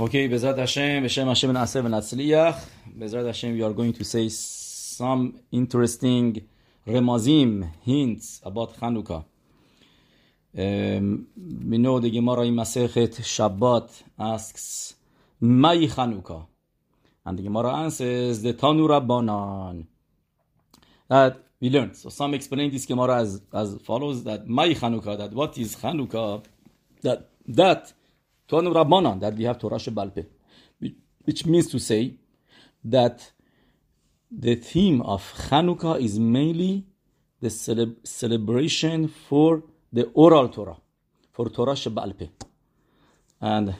Okay, Bezrat Hashem, Beshem Hashem Na'aseh v'Natzliach. Bezrat Hashem, we are going to say some interesting remazim, hints about Chanukah. Um, we know the Gemara in Masechet Shabbat asks, Mai Chanukah? And the Gemara answers, the Tanu Rabbanan. That we learned. So some explain this Gemara as, as follows, that Mai Chanukah, that what is Chanukah? That, that Tanu Rabbanan, that we have Torah Shebalpe, which means to say that the theme of Chanukah is mainly the cele- celebration for the oral Torah, for Torah Shebalpe. And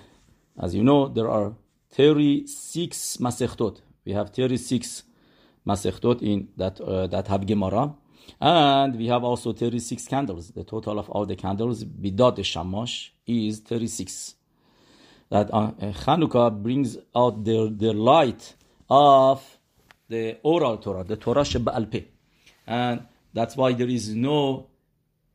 as you know, there are 36 Masechtot. We have 36 Masechtot in that uh, that have Gemara. And we have also 36 candles. The total of all the candles, Bidat the Shamash, is 36 that uh, Chanukah brings out the, the light of the oral Torah, the Torah Sheba'al Peh. And that's why there is no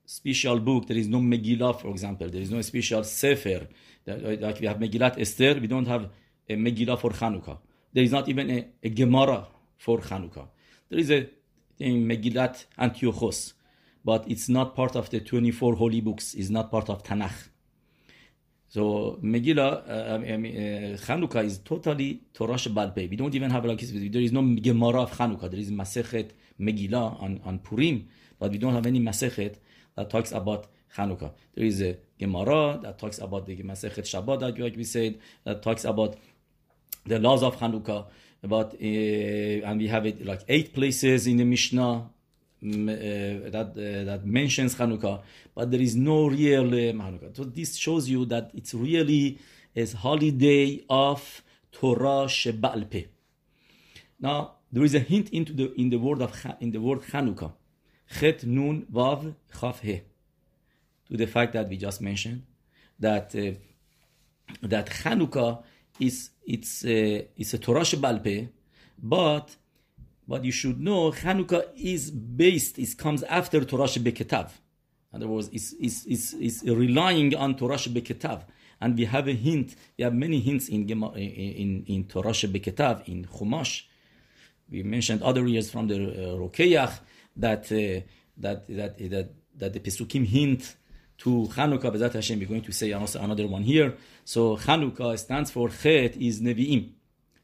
special book, there is no Megillah, for example, there is no special Sefer. Like we have Megillat Esther, we don't have a Megillah for Chanukah. There is not even a, a Gemara for Chanukah. There is a, a Megillat Antiochos, but it's not part of the 24 holy books, it's not part of Tanakh. So Megillah, uh, uh, Chanukah is totally Torah Shebal Peh. We don't even have like there is no Gemara of Chanukah. There is Masechet Megillah on, on Purim, but we don't have any Masechet that talks about Chanukah. There is a Gemara that talks about the Masechet Shabbat, like we said, that talks about the laws of Chanukah. About uh, and we have it like eight places in the Mishnah uh, that uh, that mentions Hanukkah, but there is no real uh, Hanukkah. So this shows you that it's really a holiday of Torah Sheba'al. Now there is a hint into the in the word of in the word Hanukkah, Chet Nun Vav Chaf He, to the fact that we just mentioned that uh, that Hanukkah is it's uh, it's a Torah Sheba'al but but you should know Hanukkah is based, it comes after Torah Shebeketav. In other words, it's, it's, it's, it's relying on Torah Shebeketav. And we have a hint, we have many hints in, in, in Torah Shebeketav, in Chumash. We mentioned other years from the uh, Rokeach that, uh, that, that, that, that the Pesukim hint to Chanukah, Bezat Hashem, we're going to say another one here. So Chanukah stands for Chet is Nevi'im,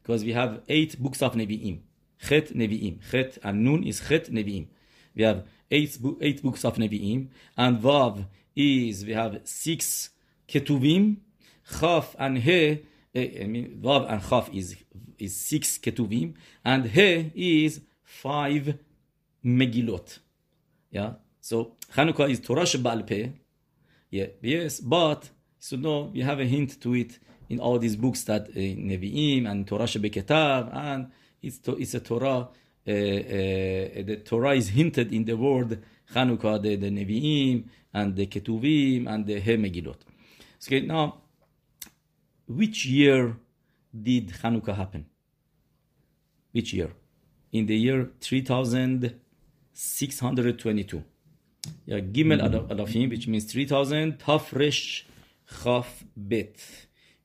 because we have eight books of Nevi'im. Chet Nevi'im. Chet and Nun is Chet Nevi'im. We have eight, eight books of Nevi'im. And Vav is, we have six Ketuvim. Chaf and He, I mean, Vav and Chaf is, is six Ketuvim. And He is five Megilot. Yeah. So Chanukah is Torah Sheba'al Peh. Yeah. Yes, but so no, we have a hint to it in all these books that uh, Nevi'im and Torah Shebeketav and it's, to, it's a Torah. Uh, uh, the Torah is hinted in the word Chanukah, the, the Nevi'im, and the Ketuvim, and the He Megillot. Okay, now, which year did Chanukah happen? Which year? In the year 3622. Yeah, Gimel Alafim, which means 3000, Tafresh Chaf Bet.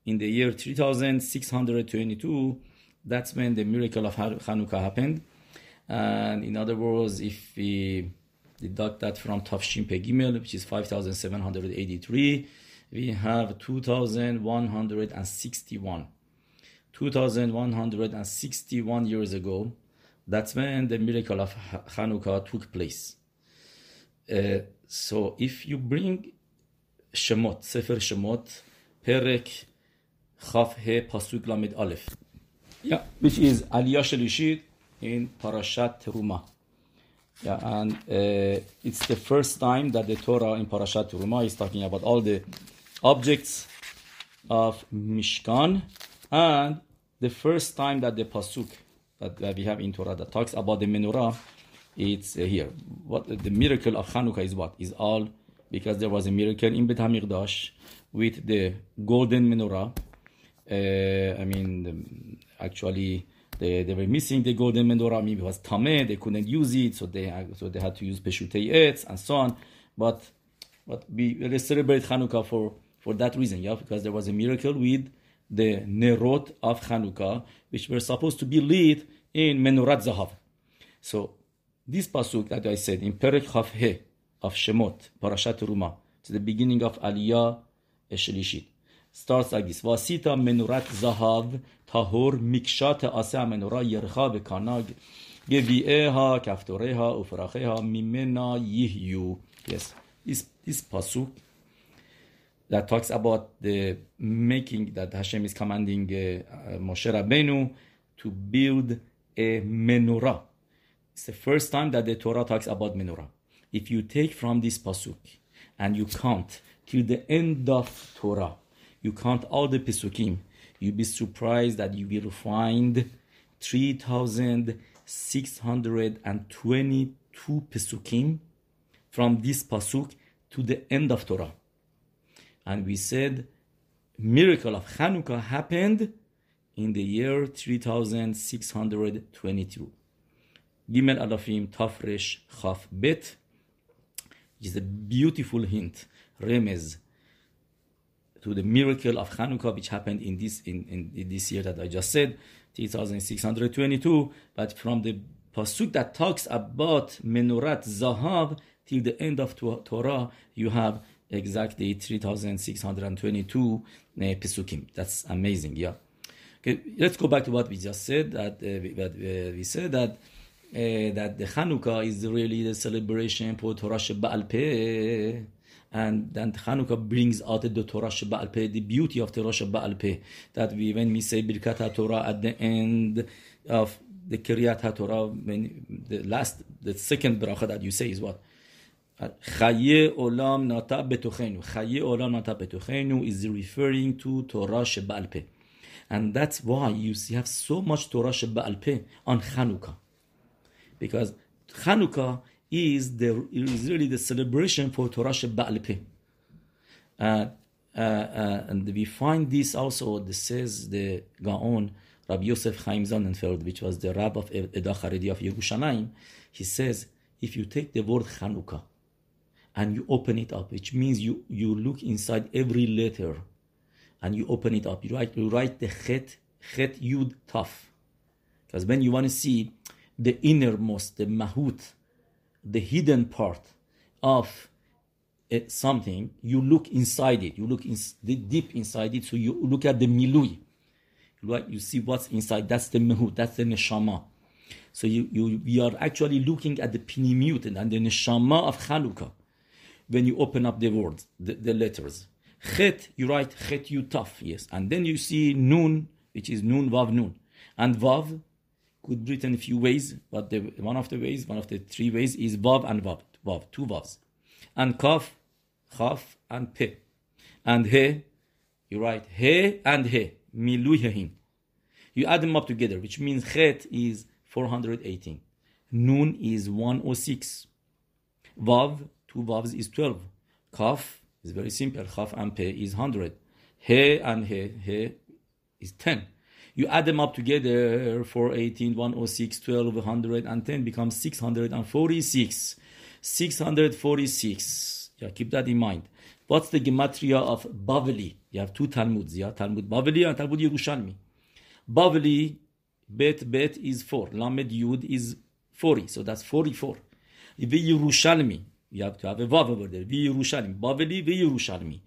In the year 3622, that's when the miracle of Hanukkah happened. And in other words, if we deduct that from Tafshin Pegimel, which is 5,783, we have 2,161. 2,161 years ago, that's when the miracle of Hanukkah took place. Uh, so if you bring Shemot, Sefer Shemot, Perek Chaf He Pasuk Lamed Aleph, yeah, which is Aliyah Shalishit in Parashat Teruma. Yeah, and uh, it's the first time that the Torah in Parashat Teruma is talking about all the objects of Mishkan, and the first time that the pasuk that, that we have in Torah that talks about the menorah, it's uh, here. What the miracle of Hanukkah is what is all because there was a miracle in Bet Hamikdash with the golden menorah. Uh, I mean, actually they, they were missing the golden menorah. Maybe it was tameh, they couldn't use it, so they so they had to use peshutei etz and so on. But but we celebrate Hanukkah for for that reason, yeah, because there was a miracle with the Nerot of Chanukah, which were supposed to be lit in Menurat Zahav. So this pasuk that I said in Perek of Shemot, Parashat Teruma, it's the beginning of Aliyah Shlishit. This: Vasita Menurat Zahav Tahor Mikshat Asa Menura Yercha V'Kanag Gevi'eha Kaftoreha Ufracheha Mimena Yihyu. Yes, this this pasuk that talks about the making that Hashem is commanding uh, uh, Moshe Rabbeinu to build a menorah. It's the first time that the Torah talks about menorah. If you take from this pasuk and you count till the end of Torah, you count all the pesukim, you'll be surprised that you will find 3,622 pesukim from this pasuk to the end of Torah. And we said miracle of Hanukkah happened in the year 3622. Gimel Alafim Tafresh Chaf Bet is a beautiful hint, remez, to the miracle of Hanukkah which happened in this in, in, in this year that I just said, 3622. But from the pasuk that talks about Menurat Zahav till the end of Torah, you have exactly 3,622 uh, Pesukim. That's amazing, yeah. Okay, let's go back to what we just said. That uh, we, uh, we said that uh, that the Hanukkah is really the celebration for Torah Shebaal Peh, and then Hanukkah brings out the Torah Shebaal Peh, the beauty of Torah Shebaal Peh. That we when we say Birkat Torah at the end of the Kriat Torah, when the last, the second bracha that you say is what? Chaye olam nata betochenu. Chaye olam nata betochenu is referring to Torah Sheba'al Peh. And that's why you have so much Torah Sheba'al Peh on Chanukah. Because Chanukah is, the, is really the celebration for Torah Peh. Uh, uh, uh, and we find this also, this says the Gaon, Rabbi Yosef Chaim Sonnenfeld, which was the Rabbi of Edah Haredi of Yerushalayim, he says, if you take the word Chanukah, and you open it up, which means you, you look inside every letter and you open it up. You write, you write the chet, chet yud taf. Because when you want to see the innermost, the mahut, the hidden part of it, something, you look inside it. You look in, deep inside it. So you look at the milui. Right? You see what's inside. That's the mahut. That's the neshama. So you, you, you are actually looking at the pinimut and the neshama of Chanukah when you open up the words, the, the letters. Chet, you write chet yutaf, yes. And then you see nun, which is nun, vav, nun. And vav could be written a few ways, but the, one of the ways, one of the three ways is vav and vav, vav, two vavs. And kaf, chaf, and pe. And he, you write he and he, miluyahin. You add them up together, which means chet is 418. Nun is 106. Vav two vavs is 12. Kaf is very simple. Kaf and pe is 100. He and he, he is 10. You add them up together, 418, 106, 12, 110 becomes 646. 646. Yeah, keep that in mind. What's the gematria of Bavli? You have two Talmuds, yeah, Talmud Bavli and Talmud Yerushalmi. Bavli, bet bet is 4. Lamed Yud is 40, so that's 44. The Yerushalmi, you have to have a vav over there. Yerushalmi. Baveli vi Yerushalmi.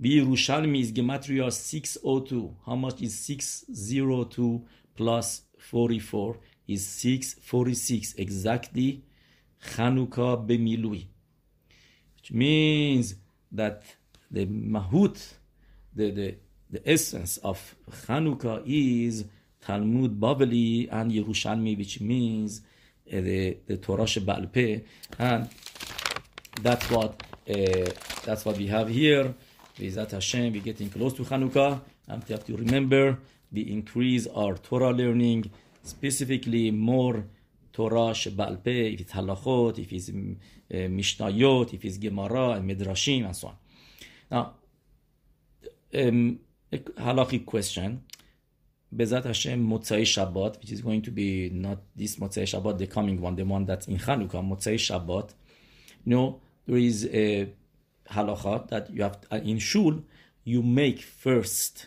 Vi Yerushalmi is gematria 602. How much is 602 plus 44 is 646. Exactly Chanukah bemilui. Which means that the mahut, the, the, the essence of Chanukah is Talmud Bavli and Yerushalmi, which means uh, the, the Torah Shebaal Peh. And that's what uh, that's what we have here. Bezat Hashem, we're getting close to Hanukkah, and we have to remember we increase our Torah learning, specifically more Torah Sheba'al Peh, if it's Halachot, if it's uh, Mishnayot, if it's Gemara and Midrashim, and so on. Now, um, a halachic question. Bezat Hashem Motzai Shabbat, which is going to be not this Motzai Shabbat, the coming one, the one that's in Hanukkah, Motzai Shabbat. You know, there is a halacha that you have uh, in shul you make first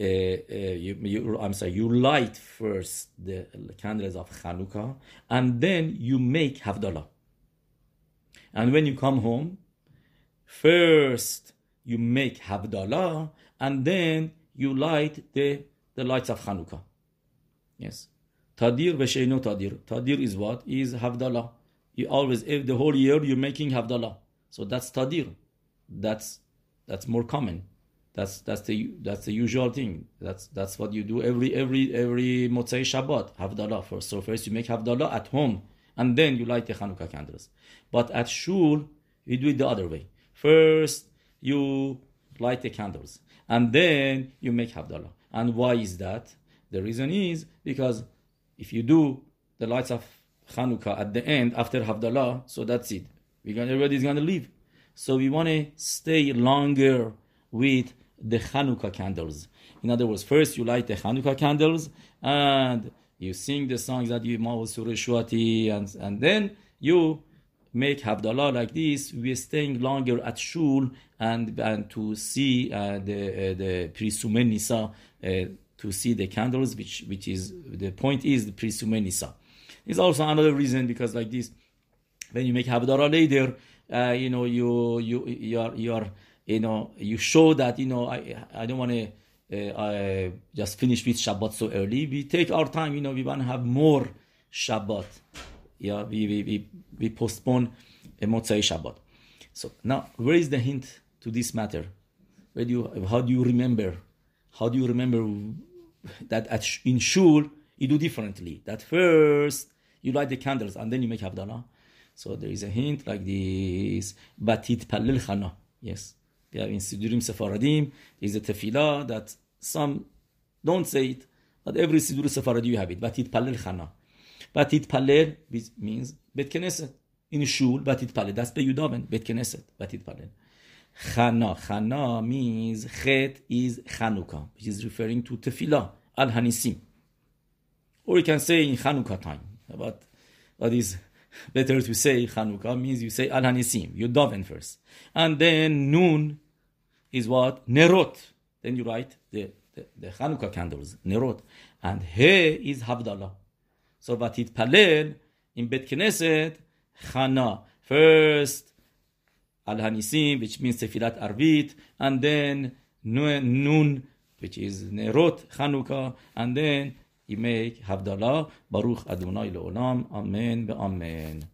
uh, you, you, I'm sorry, you light first the candles of Chanukah, and then you make Havdalah. And when you come home, first you make Havdalah, and then you light the, the lights of Chanukah. Yes. Tadir v'sheino tadir. Tadir is what? Is Havdalah. You always, if the whole year you're making Havdalah. So that's Tadir. That's, that's more common. That's that's the that's the usual thing. That's that's what you do every every every Motzei Shabbat. Havdalah first. So first you make Havdalah at home, and then you light the Hanukkah candles. But at shul you do it the other way. First you light the candles, and then you make Havdalah. And why is that? The reason is because if you do the lights of Hanukkah at the end after Havdalah, so that's it. Gonna, everybody's going to leave. So we want to stay longer with the Hanukkah candles. In other words, first you light the Hanukkah candles and you sing the songs that you Maoz Tzur Yeshuati and, and then you make Havdalah like this. We're staying longer at Shul and, and to see uh, the, uh, the Pirsumei Nisa, uh, to see the candles, which, which is, the point is the Pirsumei Nisa. Is also another reason because like this, when you make Havdalah later, uh, you know, you, you, you are, you know, you show that, you know, I, I don't want to uh, just finish with Shabbat so early. We take our time, you know, we want to have more Shabbat. Yeah, we, we, we, we postpone a Motzei Shabbat. So now, where is the hint to this matter? Where do you, how do you remember? How do you remember that at, in Shul you do differently? That first you light the candles and then you make Havdalah. So there is a hint like this. Batit palil chana. Yes. Yeah, in Sidurim Sephardim, is a tefillah that some don't say it, but every Sidur Sephardi you have it. Batit palel chana. Batit palel means Bet Knesset. In shul, batit palel. That's Beyudaven, Bet Knesset, batit palel. Chana. Chana means Chet is Chanukah, which is referring to tefillah, al hanisim. Or you can say in Chanukah time, but what is better to say Chanukah means you say al hanisim. You daven first, and then Nun is what? Nerot. Then you write the, the, the candles, Nerot. And He is Havdalah. So Vatit Palel in Bet Knesset, Chana. First, Al Hanisim, which means Tefilat Arvit, and then Nun, which is Nerot, Hanukkah, and then ایمیک هفدالا باروخ ادونای لولام آمین به آمین.